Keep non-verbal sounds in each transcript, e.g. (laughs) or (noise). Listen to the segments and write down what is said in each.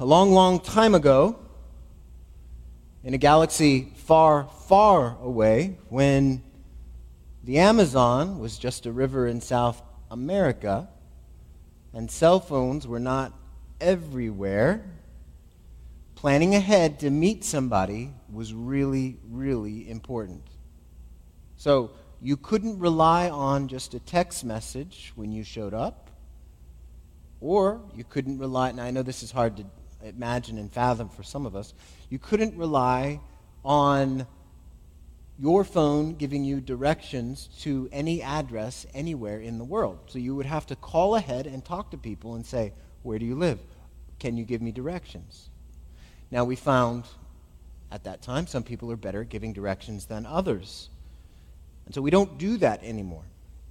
a long, long time ago, in a galaxy far, far away, when the Amazon was just a river in South America and cell phones were not everywhere, planning ahead to meet somebody was really, really important. So you couldn't rely on just a text message when you showed up, or you couldn't rely, and I know this is hard to imagine and fathom for some of us, you couldn't rely on your phone giving you directions to any address anywhere in the world. So you would have to call ahead and talk to people and say, Where do you live? Can you give me directions? Now, we found at that time some people are better at giving directions than others. And so we don't do that anymore.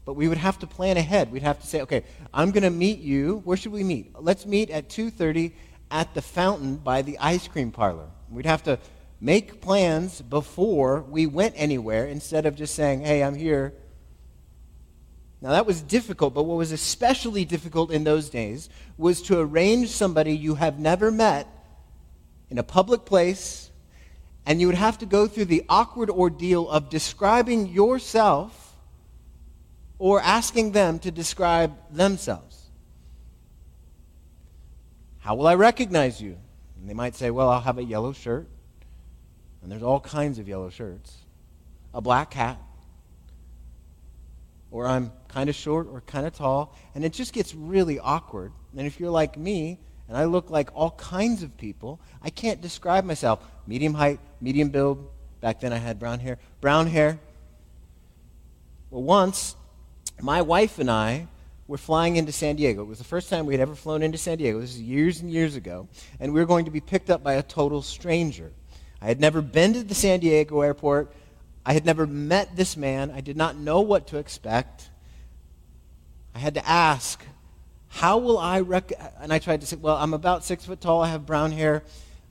But we would have to plan ahead. We'd have to say, okay, I'm going to meet you. Where should we meet? Let's meet at 2:30 at the fountain by the ice cream parlor. We'd have to make plans before we went anywhere instead of just saying, hey, I'm here. Now, that was difficult, but what was especially difficult in those days was to arrange somebody you have never met in a public place, and you would have to go through the awkward ordeal of describing yourself or asking them to describe themselves. How will I recognize you? And they might say, Well, I'll have a yellow shirt and there's all kinds of yellow shirts, a black hat, or I'm kind of short or kind of tall, and it just gets really awkward. And if you're like me, and I look like all kinds of people, I can't describe myself. Medium height, medium build. Back then I had brown hair. Brown hair. Well, once, my wife and I were flying into San Diego. It was the first time we had ever flown into San Diego. This is years and years ago. And we were going to be picked up by a total stranger. I had never been to the San Diego airport. I had never met this man. I did not know what to expect. I had to ask, how will I rec-? And I tried to say, well, I'm about six foot tall. I have brown hair.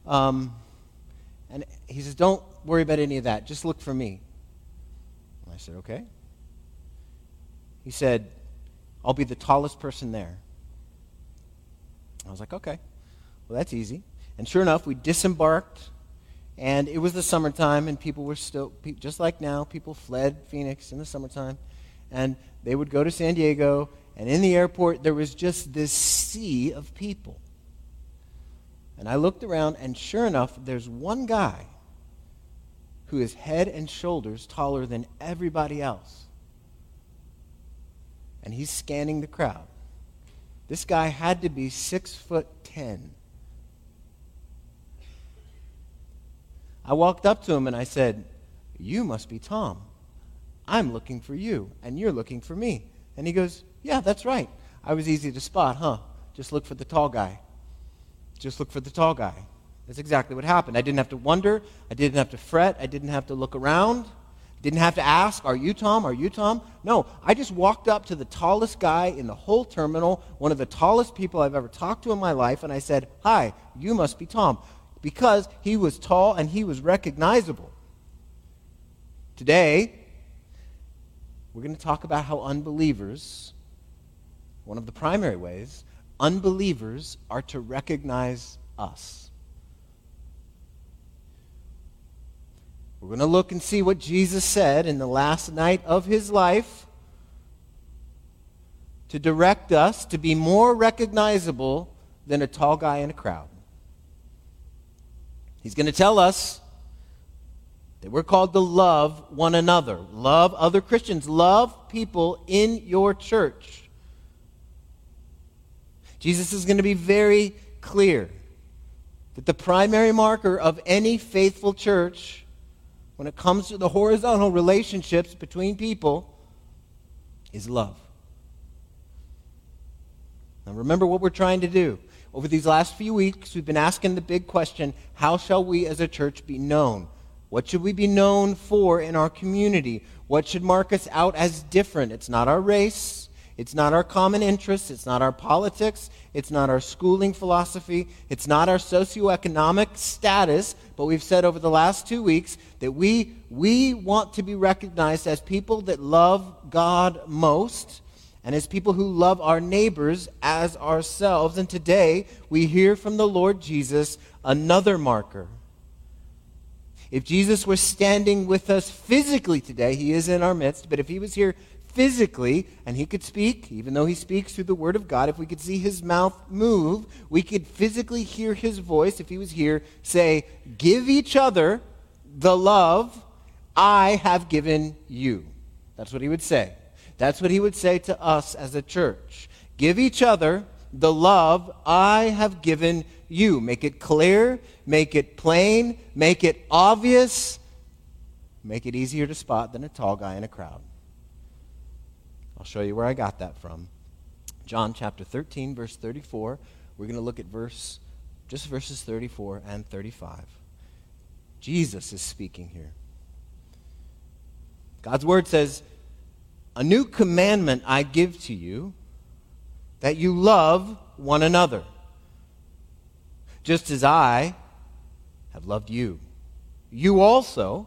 Um, and he says, don't worry about any of that. Just look for me. And I said, okay. He said, I'll be the tallest person there. I was like, okay. Well, that's easy. And sure enough, we disembarked and it was the summertime, and people were still, just like now, people fled Phoenix in the summertime. And they would go to San Diego, and in the airport, there was just this sea of people. And I looked around, and sure enough, there's one guy who is head and shoulders taller than everybody else. And he's scanning the crowd. This guy had to be six foot ten. I walked up to him and I said, You must be Tom. I'm looking for you, and you're looking for me. And he goes, Yeah, that's right. I was easy to spot, huh? Just look for the tall guy. Just look for the tall guy. That's exactly what happened. I didn't have to wonder. I didn't have to fret. I didn't have to look around. Didn't have to ask, Are you Tom? Are you Tom? No, I just walked up to the tallest guy in the whole terminal, one of the tallest people I've ever talked to in my life, and I said, Hi, you must be Tom because he was tall and he was recognizable. Today, we're going to talk about how unbelievers, one of the primary ways, unbelievers are to recognize us. We're going to look and see what Jesus said in the last night of his life to direct us to be more recognizable than a tall guy in a crowd. He's going to tell us that we're called to love one another, love other Christians, love people in your church. Jesus is going to be very clear that the primary marker of any faithful church, when it comes to the horizontal relationships between people, is love. Now, remember what we're trying to do. Over these last few weeks, we've been asking the big question how shall we as a church be known? What should we be known for in our community? What should mark us out as different? It's not our race. It's not our common interests. It's not our politics. It's not our schooling philosophy. It's not our socioeconomic status. But we've said over the last two weeks that we, we want to be recognized as people that love God most and as people who love our neighbors as ourselves. And today we hear from the Lord Jesus another marker. If Jesus were standing with us physically today, he is in our midst, but if he was here physically and he could speak, even though he speaks through the Word of God, if we could see his mouth move, we could physically hear his voice, if he was here, say, Give each other the love I have given you. That's what he would say. That's what he would say to us as a church. Give each other the love I have given you. Make it clear, make it plain, make it obvious, make it easier to spot than a tall guy in a crowd. I'll show you where I got that from. John chapter 13, verse 34. We're going to look at verse, just verses 34 and 35. Jesus is speaking here. God's word says, A new commandment I give to you, that you love one another, just as I have loved you. You also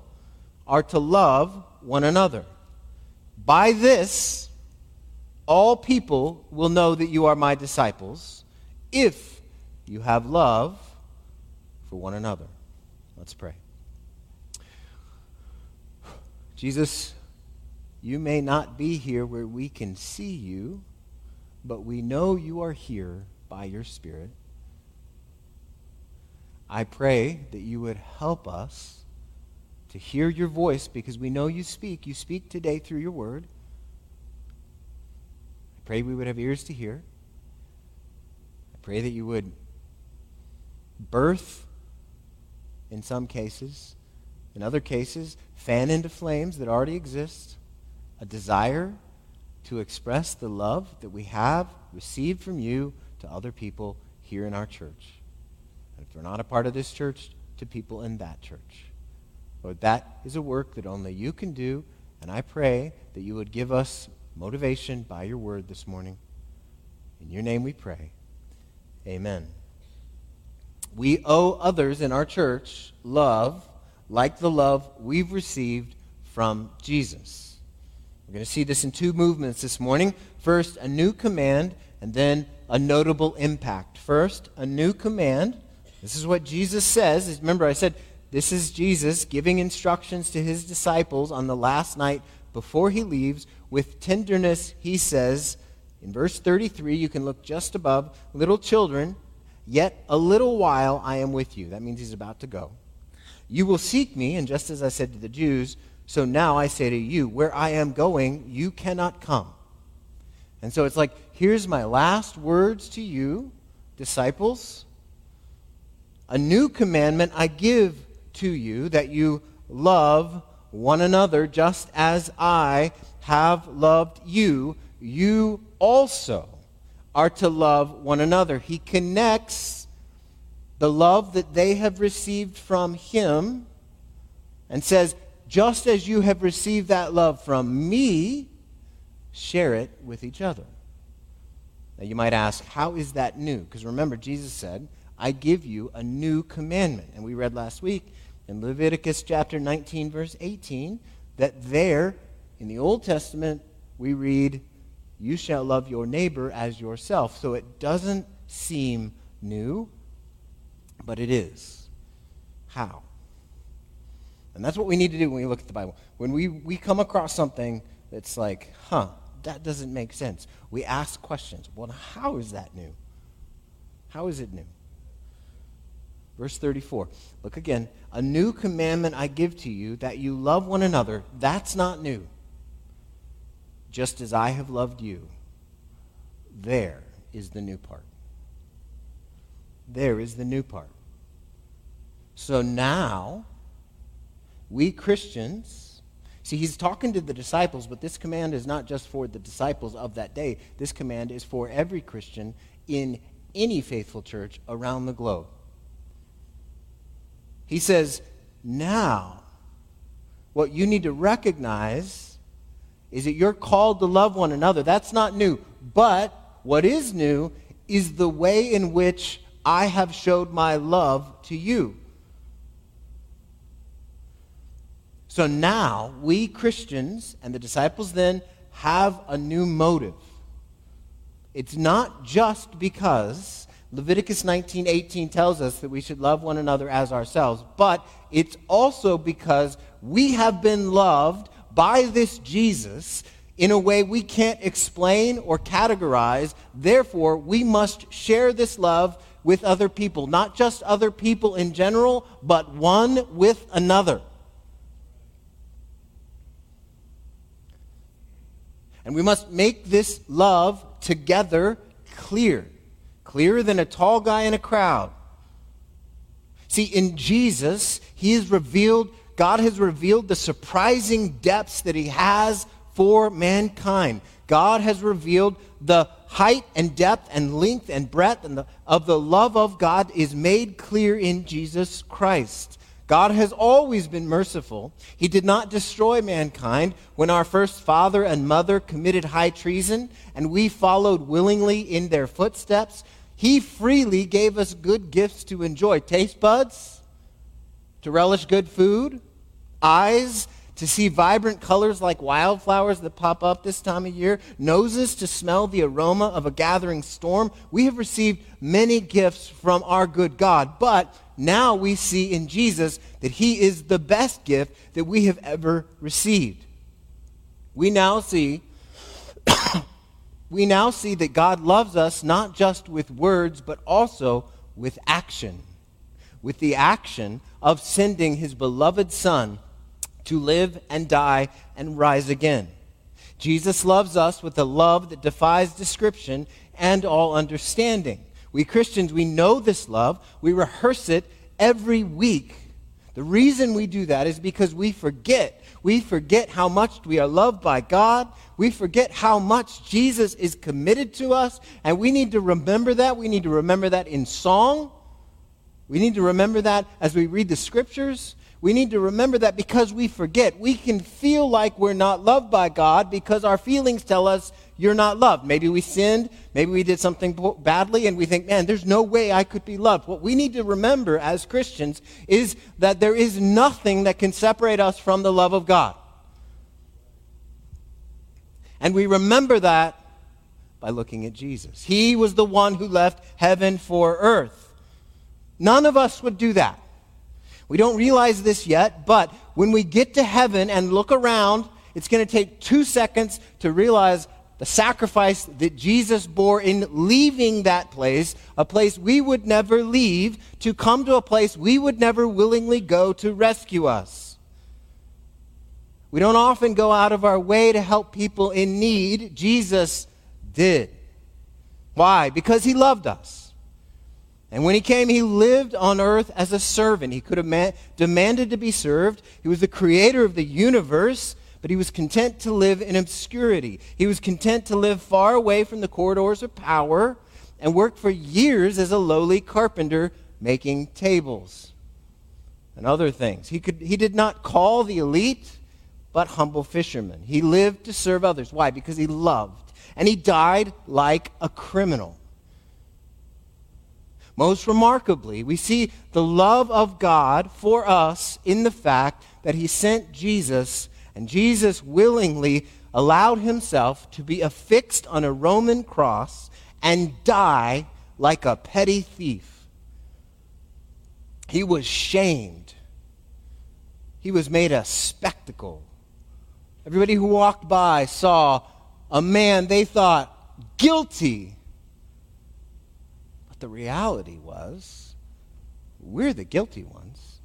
are to love one another. By this, all people will know that you are my disciples if you have love for one another. Let's pray. Jesus, you may not be here where we can see you, but we know you are here by your Spirit. I pray that you would help us to hear your voice because we know you speak. You speak today through your word. I pray we would have ears to hear. I pray that you would birth, in some cases, in other cases, fan into flames that already exist a desire to express the love that we have received from you to other people here in our church. And if they're not a part of this church, to people in that church. Lord, that is a work that only you can do, and I pray that you would give us motivation by your word this morning. In your name we pray. Amen. We owe others in our church love like the love we've received from Jesus. We're going to see this in two movements this morning. First, a new command, and then a notable impact. First, a new command. This is what Jesus says. Remember, I said this is Jesus giving instructions to his disciples on the last night before he leaves. With tenderness, he says, in verse 33, you can look just above, little children, yet a little while I am with you. That means he's about to go. You will seek me, and just as I said to the Jews, so now I say to you, where I am going, you cannot come. And so it's like, here's my last words to you, disciples. A new commandment I give to you, that you love one another just as I have loved you. You also are to love one another. He connects the love that they have received from him and says, just as you have received that love from me, share it with each other. Now you might ask, how is that new? Because remember, Jesus said, I give you a new commandment. And we read last week in Leviticus chapter 19, verse 18, that there in the Old Testament we read, You shall love your neighbor as yourself. So it doesn't seem new but it is. How? And that's what we need to do when we look at the Bible. When we, we come across something that's like, huh, that doesn't make sense, we ask questions. Well, how is that new? How is it new? Verse 34. Look again. A new commandment I give to you that you love one another. That's not new. Just as I have loved you. There is the new part. There is the new part. So now, we Christians, see, he's talking to the disciples, but this command is not just for the disciples of that day. This command is for every Christian in any faithful church around the globe. He says, now, what you need to recognize is that you're called to love one another. That's not new. But what is new is the way in which I have showed my love to you. So now we Christians and the disciples then have a new motive. it's not just because Leviticus 19:18 tells us that we should love one another as ourselves, but it's also because we have been loved by this Jesus in a way we can't explain or categorize. Therefore, we must share this love with other people, not just other people in general, but one with another. And we must make this love together clear, clearer than a tall guy in a crowd. See, in Jesus, He is revealed, God has revealed the surprising depths that He has for mankind. God has revealed the height and depth and length and breadth and the, of the love of God is made clear in Jesus Christ. God has always been merciful. He did not destroy mankind when our first father and mother committed high treason and we followed willingly in their footsteps. He freely gave us good gifts to enjoy taste buds, to relish good food, eyes to see vibrant colors like wildflowers that pop up this time of year, noses to smell the aroma of a gathering storm. We have received many gifts from our good God, but now we see in Jesus that he is the best gift that we have ever received. We now see (coughs) we now see that God loves us not just with words but also with action. With the action of sending his beloved son to live and die and rise again. Jesus loves us with a love that defies description and all understanding. We Christians, we know this love. We rehearse it every week. The reason we do that is because we forget. We forget how much we are loved by God. We forget how much Jesus is committed to us. And we need to remember that. We need to remember that in song. We need to remember that as we read the scriptures. We need to remember that because we forget. We can feel like we're not loved by God because our feelings tell us you're not loved. Maybe we sinned, maybe we did something badly, and we think, man, there's no way I could be loved. What we need to remember as Christians is that there is nothing that can separate us from the love of God. And we remember that by looking at Jesus. He was the one who left heaven for earth. None of us would do that. We don't realize this yet, but when we get to heaven and look around, it's going to take two seconds to realize the sacrifice that Jesus bore in leaving that place, a place we would never leave, to come to a place we would never willingly go to rescue us. We don't often go out of our way to help people in need. Jesus did. Why? Because he loved us. And when he came, he lived on earth as a servant. He could have ma- demanded to be served. He was the creator of the universe, but he was content to live in obscurity. He was content to live far away from the corridors of power and work for years as a lowly carpenter making tables and other things. He, could, he did not call the elite, but humble fishermen. He lived to serve others. Why? Because he loved. And he died like a criminal. Most remarkably, we see the love of God for us in the fact that he sent Jesus, and Jesus willingly allowed himself to be affixed on a Roman cross and die like a petty thief. He was shamed. He was made a spectacle. Everybody who walked by saw a man they thought guilty the reality was we're the guilty ones.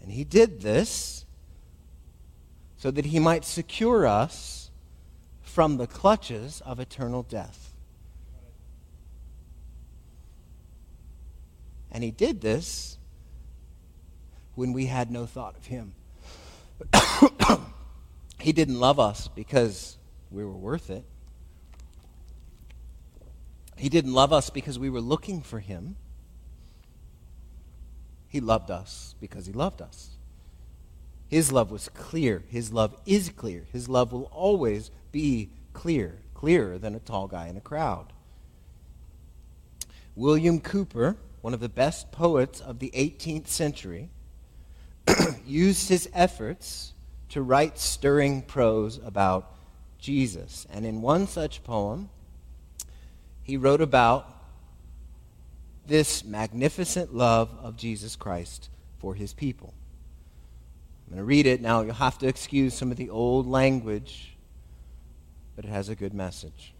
And he did this so that he might secure us from the clutches of eternal death. And he did this when we had no thought of him. (coughs) he didn't love us because we were worth it. He didn't love us because we were looking for him. He loved us because he loved us. His love was clear. His love is clear. His love will always be clear, clearer than a tall guy in a crowd. William Cowper, one of the best poets of the 18th century, (clears throat) used his efforts to write stirring prose about Jesus. And in one such poem, he wrote about this magnificent love of Jesus Christ for his people. I'm going to read it. Now, you'll have to excuse some of the old language, but it has a good message.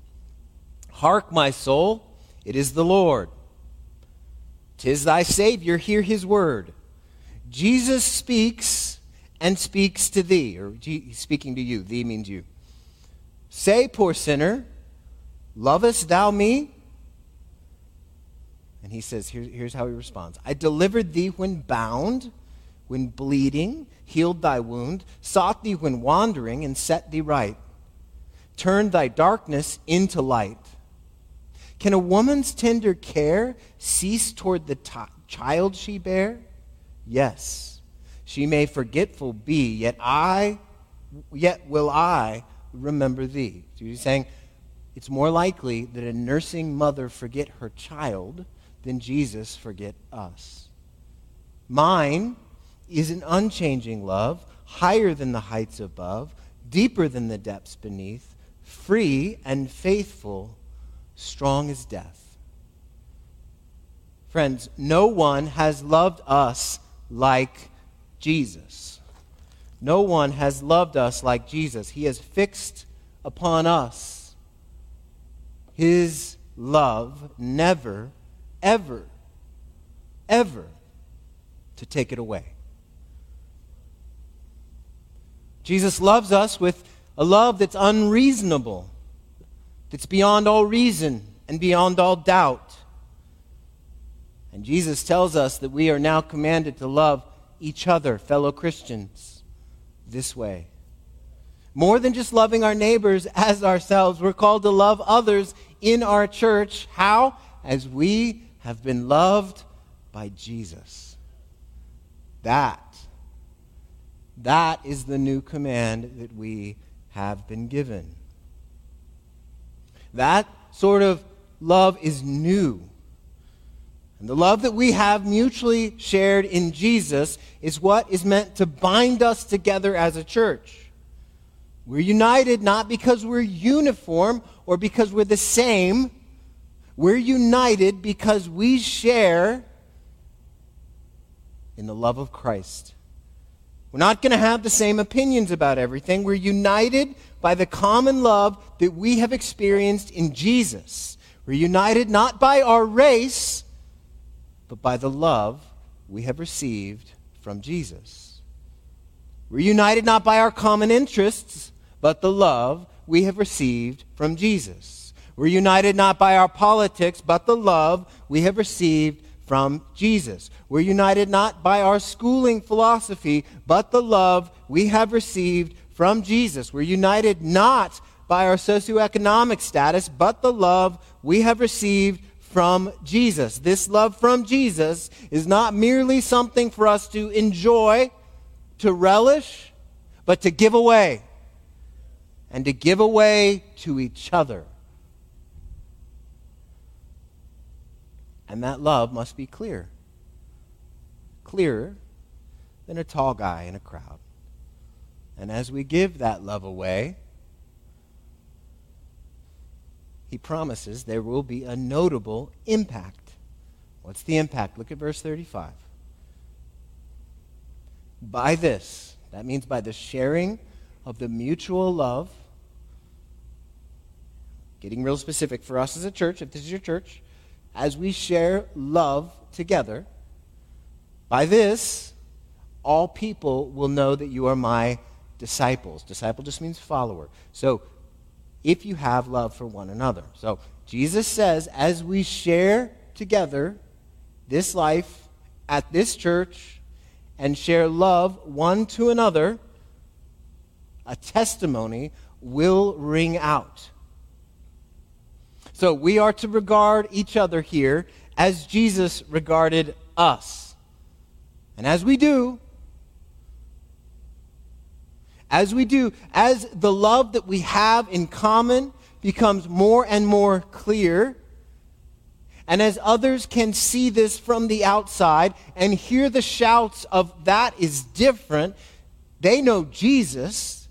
Hark, my soul, it is the Lord. Tis thy Savior, hear his word. Jesus speaks and speaks to thee, or he's speaking to you. Thee means you. Say, poor sinner, lovest thou me? And he says, here, here's how he responds I delivered thee when bound, when bleeding, healed thy wound, sought thee when wandering, and set thee right, turned thy darkness into light. Can a woman's tender care cease toward the t- child she bare? Yes, she may forgetful be, yet I, yet will I remember thee. So he's saying it's more likely that a nursing mother forget her child than Jesus forget us. Mine is an unchanging love, higher than the heights above, deeper than the depths beneath, free and faithful, strong as death. Friends, no one has loved us like Jesus. No one has loved us like Jesus. He has fixed upon us his love, never ever, ever to take it away. Jesus loves us with a love that's unreasonable, that's beyond all reason and beyond all doubt. And Jesus tells us that we are now commanded to love each other, fellow Christians, this way. More than just loving our neighbors as ourselves, we're called to love others in our church. How? As we have been loved by Jesus. That, that is the new command that we have been given. That sort of love is new. And the love that we have mutually shared in Jesus is what is meant to bind us together as a church. We're united not because we're uniform or because we're the same, we're united because we share in the love of Christ. We're not going to have the same opinions about everything. We're united by the common love that we have experienced in Jesus. We're united not by our race, but by the love we have received from Jesus. We're united not by our common interests, but the love we have received from Jesus. We're united not by our politics, but the love we have received from Jesus. We're united not by our schooling philosophy, but the love we have received from Jesus. We're united not by our socioeconomic status, but the love we have received from Jesus. This love from Jesus is not merely something for us to enjoy, to relish, but to give away. And to give away to each other. And that love must be clear. Clearer than a tall guy in a crowd. And as we give that love away, he promises there will be a notable impact. What's the impact? Look at verse 35. By this, that means by the sharing of the mutual love, getting real specific for us as a church, if this is your church, as we share love together, by this, all people will know that you are my disciples. Disciple just means follower. So, if you have love for one another. So, Jesus says, as we share together this life at this church and share love one to another, a testimony will ring out. So we are to regard each other here as Jesus regarded us. And as we do, as we do, as the love that we have in common becomes more and more clear, and as others can see this from the outside and hear the shouts of that is different, they know Jesus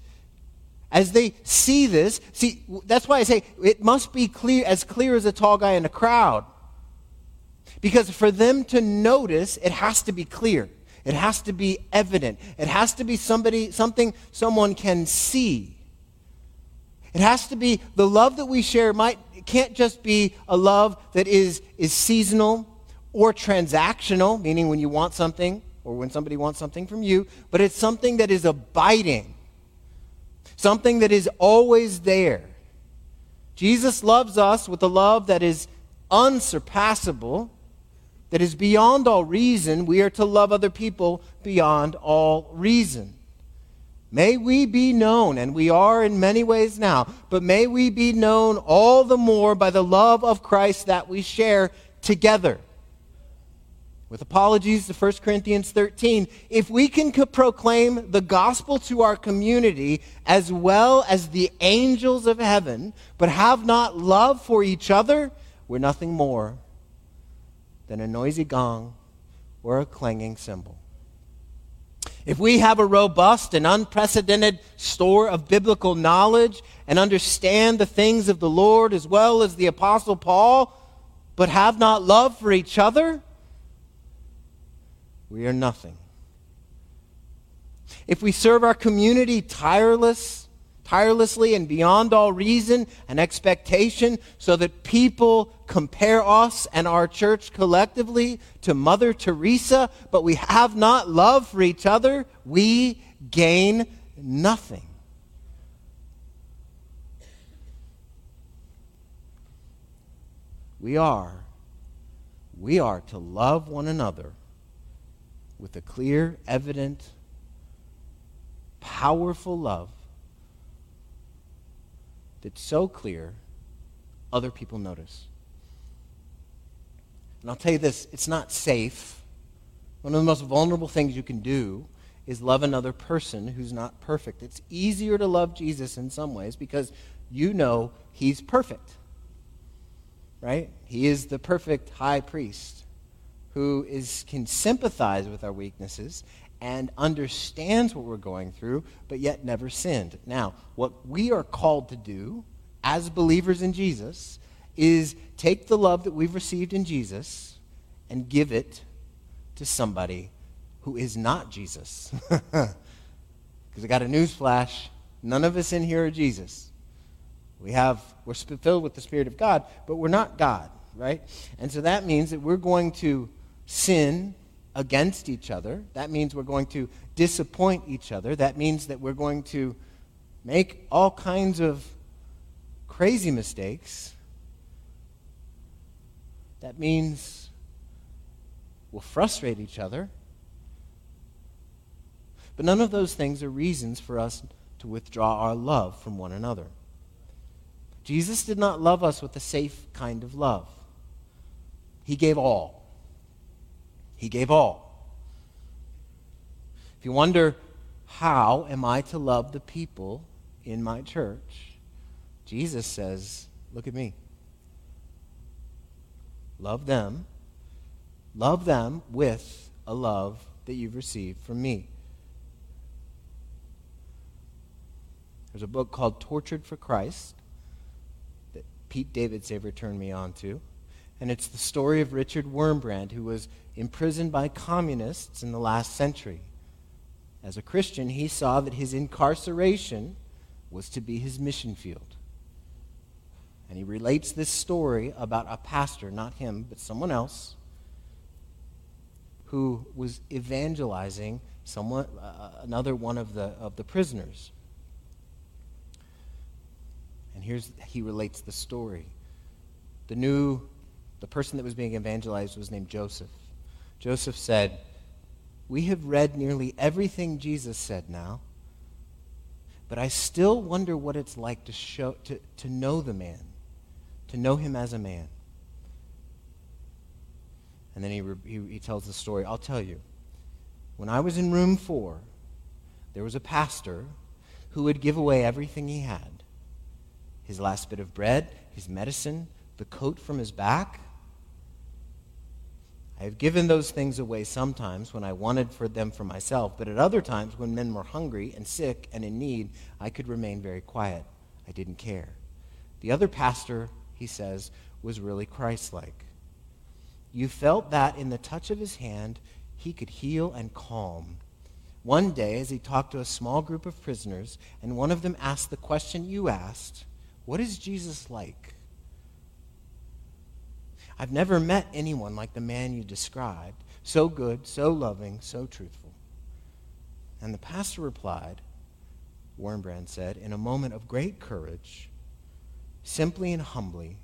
as they see this, see, that's why I say it must be clear, as clear as a tall guy in a crowd. Because for them to notice, it has to be clear. It has to be evident. It has to be somebody, something someone can see. It has to be the love that we share might can't just be a love that is, is seasonal or transactional, meaning when you want something or when somebody wants something from you, but it's something that is abiding, something that is always there. Jesus loves us with a love that is unsurpassable, that is beyond all reason. We are to love other people beyond all reason. May we be known, and we are in many ways now, but may we be known all the more by the love of Christ that we share together. With apologies to 1 Corinthians 13, if we can proclaim the gospel to our community as well as the angels of heaven, but have not love for each other, we're nothing more than a noisy gong or a clanging cymbal. If we have a robust and unprecedented store of biblical knowledge and understand the things of the Lord as well as the Apostle Paul, but have not love for each other, we are nothing. If we serve our community tireless, tirelessly and beyond all reason and expectation, so that people compare us and our church collectively to Mother Teresa, but we have not love for each other, we gain nothing. We are, we are to love one another with a clear, evident, powerful love that's so clear, other people notice. And I'll tell you this it's not safe. One of the most vulnerable things you can do is love another person who's not perfect. It's easier to love Jesus in some ways because you know he's perfect. Right? He is the perfect high priest who is, can sympathize with our weaknesses and understands what we're going through, but yet never sinned. Now, what we are called to do as believers in Jesus is take the love that we've received in Jesus and give it to somebody who is not Jesus. (laughs) Because I got a news flash. None of us in here are Jesus. We have, we're filled with the Spirit of God, but we're not God, right? And so that means that we're going to sin against each other. That means we're going to disappoint each other. That means that we're going to make all kinds of crazy mistakes. That means we'll frustrate each other. But none of those things are reasons for us to withdraw our love from one another. Jesus did not love us with a safe kind of love. He gave all. He gave all. If you wonder, how am I to love the people in my church? Jesus says, Look at me. Love them. Love them with a love that you've received from me. There's a book called Tortured for Christ that Pete Davidsaver turned me on to. And it's the story of Richard Wurmbrand, who was imprisoned by communists in the last century. As a Christian, he saw that his incarceration was to be his mission field. And he relates this story about a pastor, not him, but someone else, who was evangelizing someone, uh, another one of the, of the prisoners. And here's, he relates the story. The new, the person that was being evangelized was named Joseph. Joseph said, We have read nearly everything Jesus said now, but I still wonder what it's like to, show, to, to know the man, to know him as a man. And then he, he, he tells the story. I'll tell you. When I was in room four, there was a pastor who would give away everything he had his last bit of bread, his medicine, the coat from his back I have given those things away sometimes when I wanted for them for myself, but at other times when men were hungry and sick and in need, I could remain very quiet. I didn't care. The other pastor, he says, was really Christ like. You felt that in the touch of his hand, he could heal and calm. One day, as he talked to a small group of prisoners, and one of them asked the question you asked What is Jesus like? I've never met anyone like the man you described, so good, so loving, so truthful. And the pastor replied, Wurmbrand said, in a moment of great courage, simply and humbly,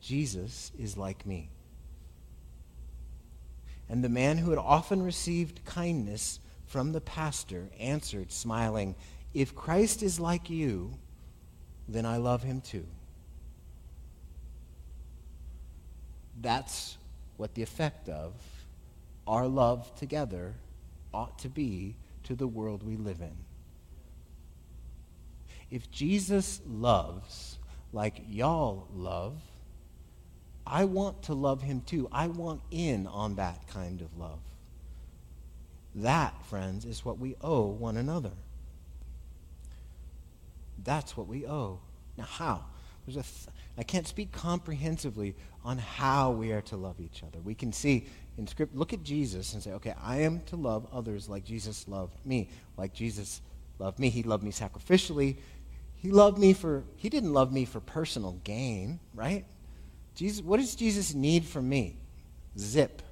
Jesus is like me. And the man who had often received kindness from the pastor answered, smiling, If Christ is like you, then I love him too. That's what the effect of our love together ought to be to the world we live in. If Jesus loves like y'all love, I want to love him too. I want in on that kind of love. That, friends, is what we owe one another. That's what we owe. Now, how? There's a th- I can't speak comprehensively on how we are to love each other. We can see in Script, look at Jesus and say, okay, I am to love others like Jesus loved me, like Jesus loved me. He loved me sacrificially. He loved me for, he didn't love me for personal gain, right? Jesus, what does Jesus need from me? Zip.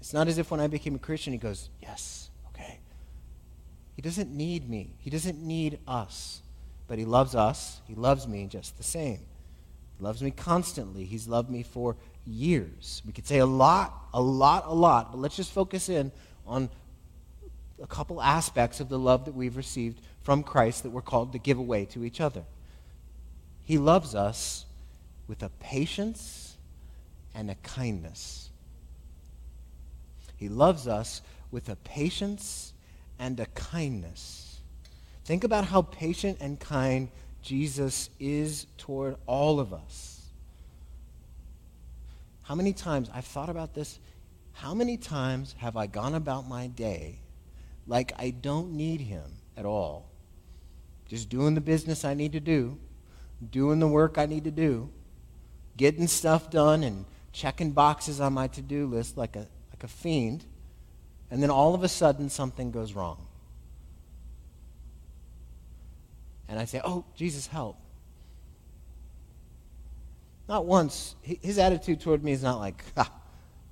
It's not as if when I became a Christian, he goes, yes, okay. He doesn't need me. He doesn't need us. But he loves us. He loves me just the same. He loves me constantly. He's loved me for years. We could say a lot, a lot, a lot, but let's just focus in on a couple aspects of the love that we've received from Christ that we're called to give away to each other. He loves us with a patience and a kindness. He loves us with a patience and a kindness. Think about how patient and kind Jesus is toward all of us. How many times, I've thought about this, how many times have I gone about my day like I don't need him at all? Just doing the business I need to do, doing the work I need to do, getting stuff done and checking boxes on my to-do list like a, like a fiend, and then all of a sudden something goes wrong. And I say, oh, Jesus, help. Not once. His attitude toward me is not like,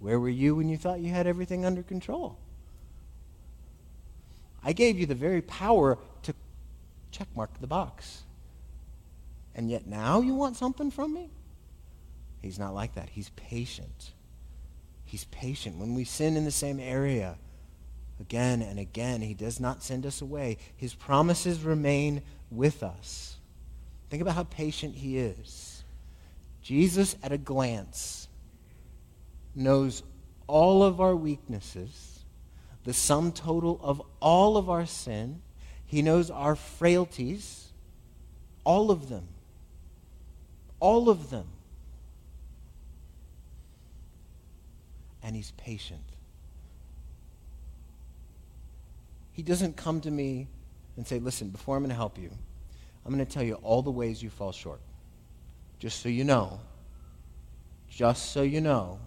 where were you when you thought you had everything under control? I gave you the very power to checkmark the box. And yet now you want something from me? He's not like that. He's patient. He's patient. When we sin in the same area, again and again, he does not send us away. His promises remain with us. Think about how patient he is. Jesus, at a glance, knows all of our weaknesses, the sum total of all of our sin. He knows our frailties, all of them. All of them. and he's patient. He doesn't come to me and say, Listen, before I'm going to help you, I'm going to tell you all the ways you fall short. Just so you know, just so you know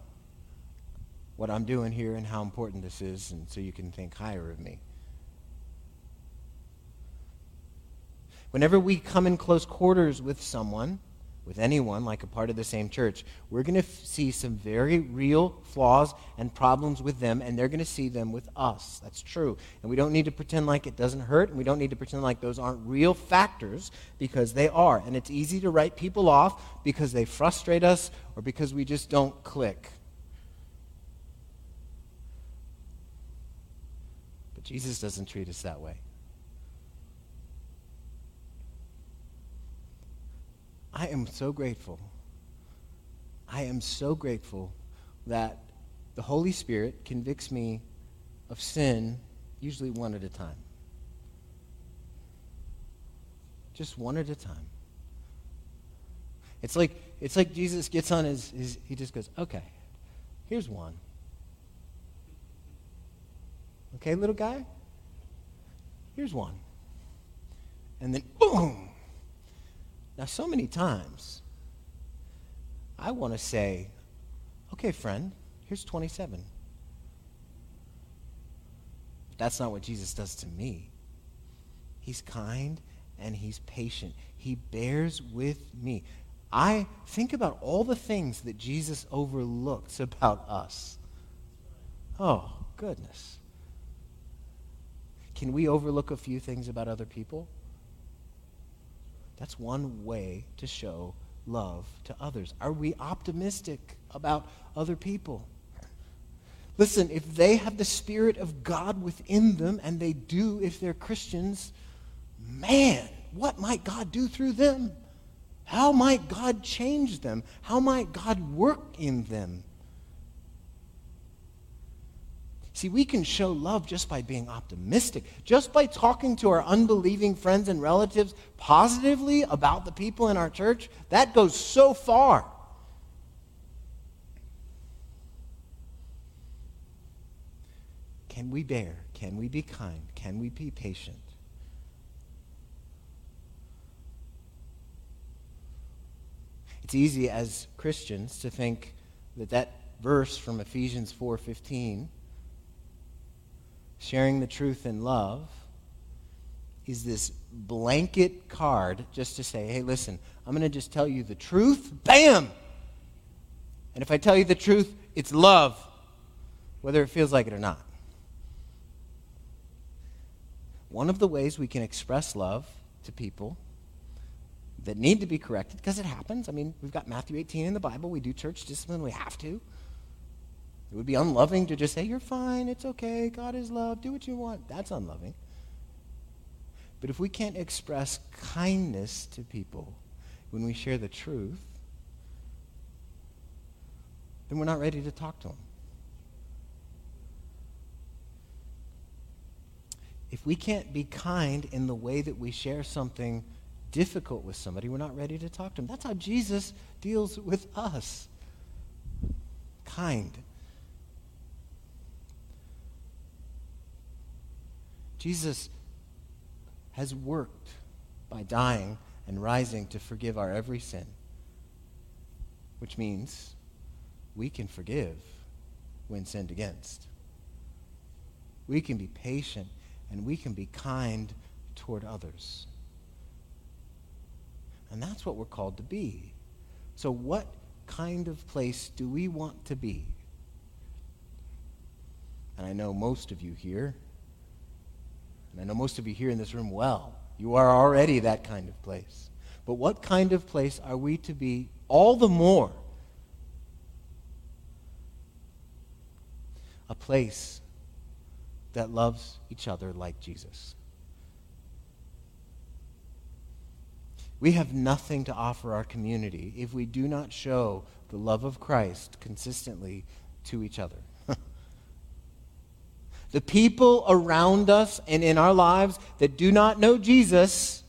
what I'm doing here and how important this is, and so you can think higher of me. Whenever we come in close quarters with someone, with anyone like a part of the same church, we're going to f- see some very real flaws and problems with them, and they're going to see them with us. That's true. And we don't need to pretend like it doesn't hurt, and we don't need to pretend like those aren't real factors because they are. And it's easy to write people off because they frustrate us or because we just don't click. But Jesus doesn't treat us that way. I am so grateful. I am so grateful that the Holy Spirit convicts me of sin usually one at a time. Just one at a time. It's like, it's like Jesus gets on his, his he just goes, okay, Here's one. Okay, little guy? Here's one. And then, boom. Now, so many times, I want to say, okay, friend, here's 27. But that's not what Jesus does to me. He's kind and he's patient. He bears with me. I think about all the things that Jesus overlooks about us. Oh, goodness. Can we overlook a few things about other people? That's one way to show love to others. Are we optimistic about other people? Listen, if they have the Spirit of God within them, and they do if they're Christians, man, what might God do through them? How might God change them? How might God work in them? See, we can show love just by being optimistic, just by talking to our unbelieving friends and relatives positively about the people in our church. That goes so far. Can we bear? Can we be kind? Can we be patient? It's easy as Christians to think that that verse from Ephesians 4:15 sharing the truth in love is this blanket card just to say, hey, listen, I'm going to just tell you the truth. Bam! And if I tell you the truth, it's love, whether it feels like it or not. One of the ways we can express love to people that need to be corrected, because it happens. I mean, we've got Matthew 18 in the Bible. We do church discipline. We have to. It would be unloving to just say, You're fine, it's okay, God is love, do what you want. That's unloving. But if we can't express kindness to people when we share the truth, then we're not ready to talk to them. If we can't be kind in the way that we share something difficult with somebody, we're not ready to talk to them. That's how Jesus deals with us. Kind. Jesus has worked by dying and rising to forgive our every sin, which means we can forgive when sinned against. We can be patient and we can be kind toward others. And that's what we're called to be. So, what kind of place do we want to be? And I know most of you here and I know most of you here in this room well. You are already that kind of place. But what kind of place are we to be all the more? A place that loves each other like Jesus. We have nothing to offer our community if we do not show the love of Christ consistently to each other. The people around us and in our lives that do not know Jesus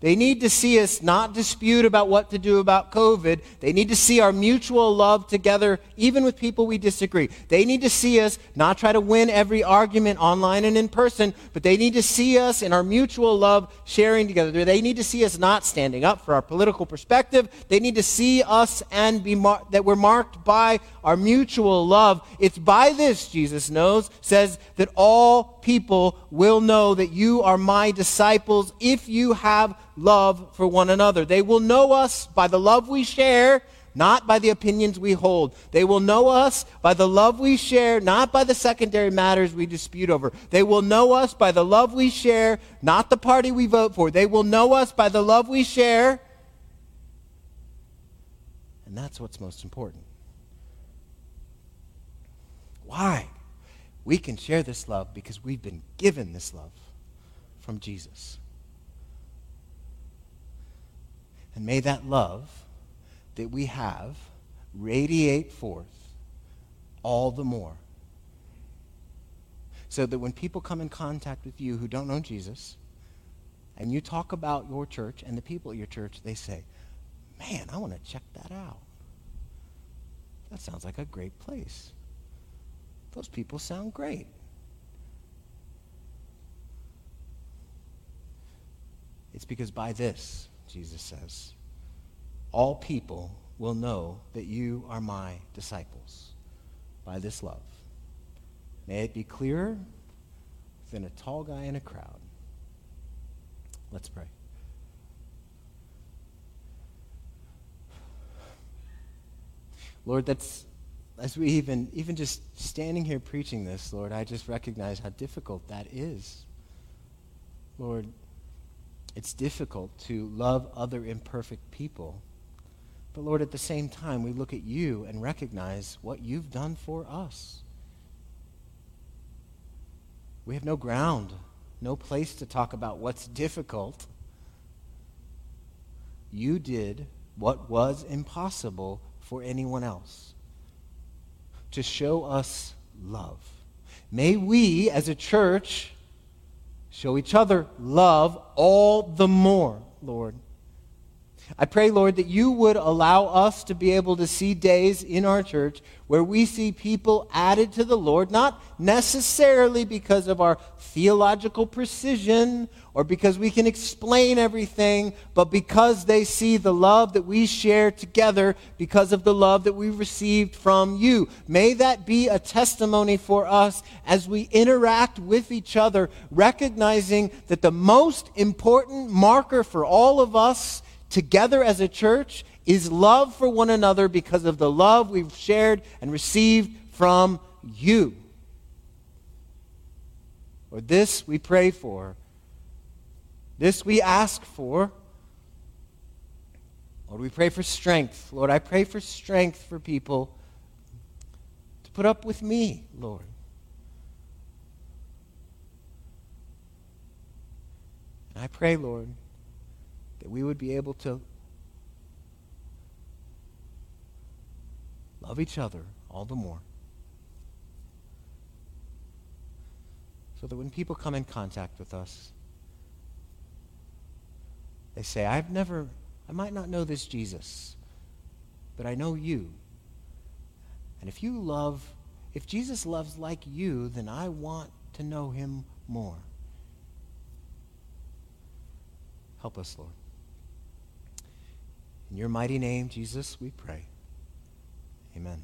they need to see us not dispute about what to do about COVID. They need to see our mutual love together, even with people we disagree. They need to see us not try to win every argument online and in person, but they need to see us in our mutual love sharing together. They need to see us not standing up for our political perspective. They need to see us and be mar- that we're marked by our mutual love. It's by this, Jesus knows, says that all people will know that you are my disciples if you have love for one another. They will know us by the love we share, not by the opinions we hold. They will know us by the love we share, not by the secondary matters we dispute over. They will know us by the love we share, not the party we vote for. They will know us by the love we share. And that's what's most important. Why? We can share this love because we've been given this love from Jesus. And may that love that we have radiate forth all the more. So that when people come in contact with you who don't know Jesus, and you talk about your church and the people at your church, they say, Man, I want to check that out. that sounds like a great place. Those people sound great. It's because by this, Jesus says, all people will know that you are my disciples by this love. May it be clearer than a tall guy in a crowd. Let's pray. Lord, that's as we even even just standing here preaching this, Lord, I just recognize how difficult that is. Lord, it's difficult to love other imperfect people. But Lord, at the same time, we look at you and recognize what you've done for us. We have no ground, no place to talk about what's difficult. You did what was impossible for anyone else to show us love. May we, as a church, show each other love all the more, Lord. I pray, Lord, that you would allow us to be able to see days in our church where we see people added to the Lord, not necessarily because of our theological precision or because we can explain everything, but because they see the love that we share together because of the love that we received from you. May that be a testimony for us as we interact with each other, recognizing that the most important marker for all of us together as a church is love for one another because of the love we've shared and received from you. Lord, this we pray for. This we ask for. Lord, we pray for strength. Lord, I pray for strength for people to put up with me, Lord. And I pray, Lord, that we would be able to love each other all the more. So that when people come in contact with us, they say, I've never, I might not know this Jesus, but I know you. And if you love, if Jesus loves like you, then I want to know him more. Help us, Lord. In your mighty name, Jesus, we pray. Amen.